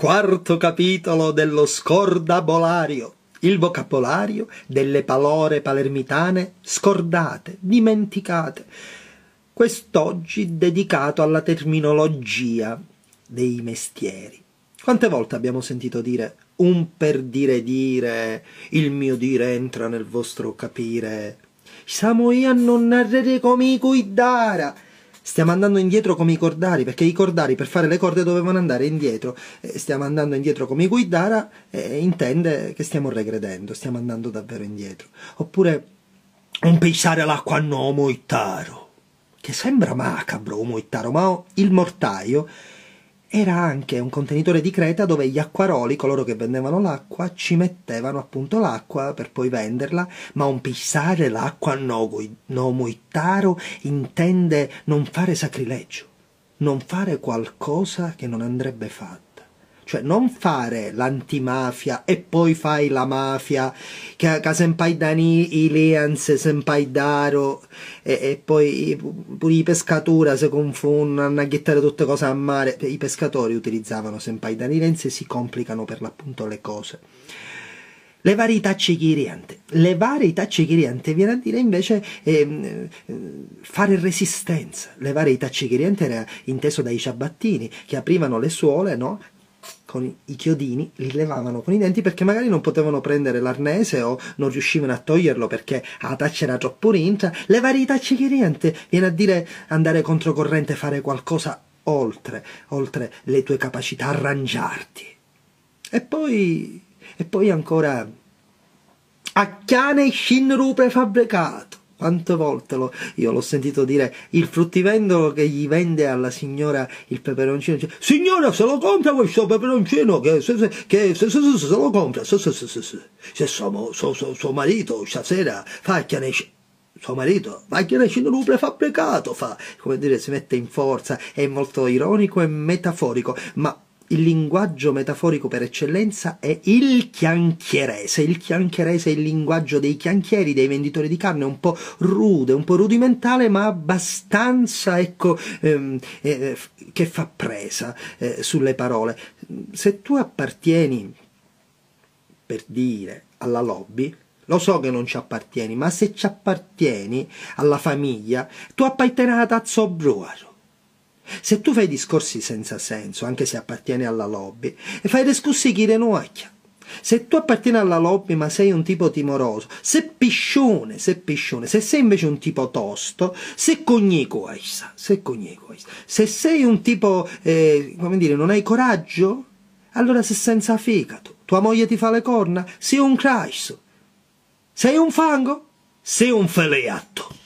Quarto capitolo dello scordabolario, il vocabolario delle palore palermitane scordate, dimenticate. Quest'oggi dedicato alla terminologia dei mestieri. Quante volte abbiamo sentito dire un per dire dire, il mio dire entra nel vostro capire. Siamo io a non narrare come i cuidara Stiamo andando indietro come i cordari, perché i cordari per fare le corde dovevano andare indietro. Stiamo andando indietro come i guidara, eh, intende che stiamo regredendo, stiamo andando davvero indietro. Oppure un pisare l'acqua a no moitaro, che sembra macabro, moitaro, ma il mortaio era anche un contenitore di creta dove gli acquaroli, coloro che vendevano l'acqua, ci mettevano appunto l'acqua per poi venderla, ma un pissare l'acqua no, no muitaro intende non fare sacrilegio, non fare qualcosa che non andrebbe fatto. Cioè non fare l'antimafia e poi fai la mafia, che, che senpai dani i lianze, senpai daro, e, e, poi pure i pescatori si confondono a gettare tutte cose a mare. I pescatori utilizzavano senpai dani lianze e si complicano per l'appunto le cose. Le varietà cechiriante. Le varietà cechiriante viene a dire invece eh, fare resistenza. Le varietà cechiriante era inteso dai ciabattini che aprivano le suole, no? Con i chiodini, li levavano con i denti perché magari non potevano prendere l'arnese o non riuscivano a toglierlo perché la taccia era troppo rinta. Le varietà cechiriente viene a dire andare controcorrente, fare qualcosa oltre, oltre le tue capacità, arrangiarti. E poi, e poi ancora, a chiane scinru prefabbricato. Quante volte lo, io l'ho sentito dire il fruttivendolo che gli vende alla signora il peperoncino dice signora se lo compra questo peperoncino che se, se, che, se, se, se, lo compra se, se, se, se, se, se suo, suo, suo, suo marito stasera fa chiane suo marito ma che nasce un prefabbricato fa come dire si mette in forza è molto ironico e metaforico ma il linguaggio metaforico per eccellenza è il chianchierese. Il chianchierese è il linguaggio dei chianchieri, dei venditori di carne, un po' rude, un po' rudimentale, ma abbastanza, ecco, ehm, eh, che fa presa eh, sulle parole. Se tu appartieni, per dire, alla lobby, lo so che non ci appartieni, ma se ci appartieni alla famiglia, tu appartieni alla tazzo bruaro se tu fai discorsi senza senso, anche se appartieni alla lobby, e fai discorsi chi renocchia. Se tu appartieni alla lobby ma sei un tipo timoroso, se piscione, se piscione, se sei invece un tipo tosto, se cognico se cognico. Se sei un tipo, eh, come dire, non hai coraggio, allora sei senza fegato. Tua moglie ti fa le corna, sei un crasso. Sei un fango, sei un feleatto.